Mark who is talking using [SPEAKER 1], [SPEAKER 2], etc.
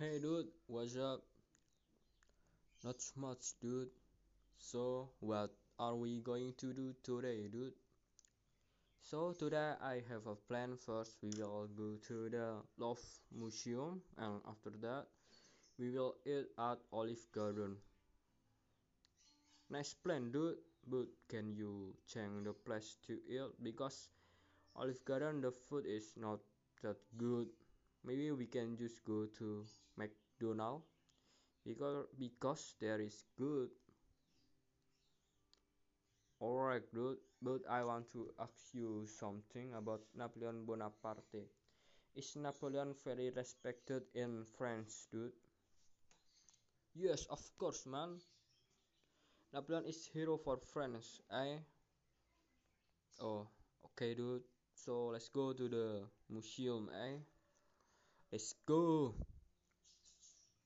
[SPEAKER 1] Hey dude, what's up? Not much, dude. So, what are we going to do today, dude? So, today I have a plan. First, we will go to the Louvre Museum, and after that, we will eat at Olive Garden. Nice plan, dude. But can you change the place to eat? Because Olive Garden, the food is not that good. Maybe we can just go to McDonald's because because there is good. Alright, dude, but I want to ask you something about Napoleon Bonaparte. Is Napoleon very respected in France, dude? Yes, of course, man. Napoleon is hero for France, eh? Oh, okay, dude. So let's go to the museum, eh? Let's go.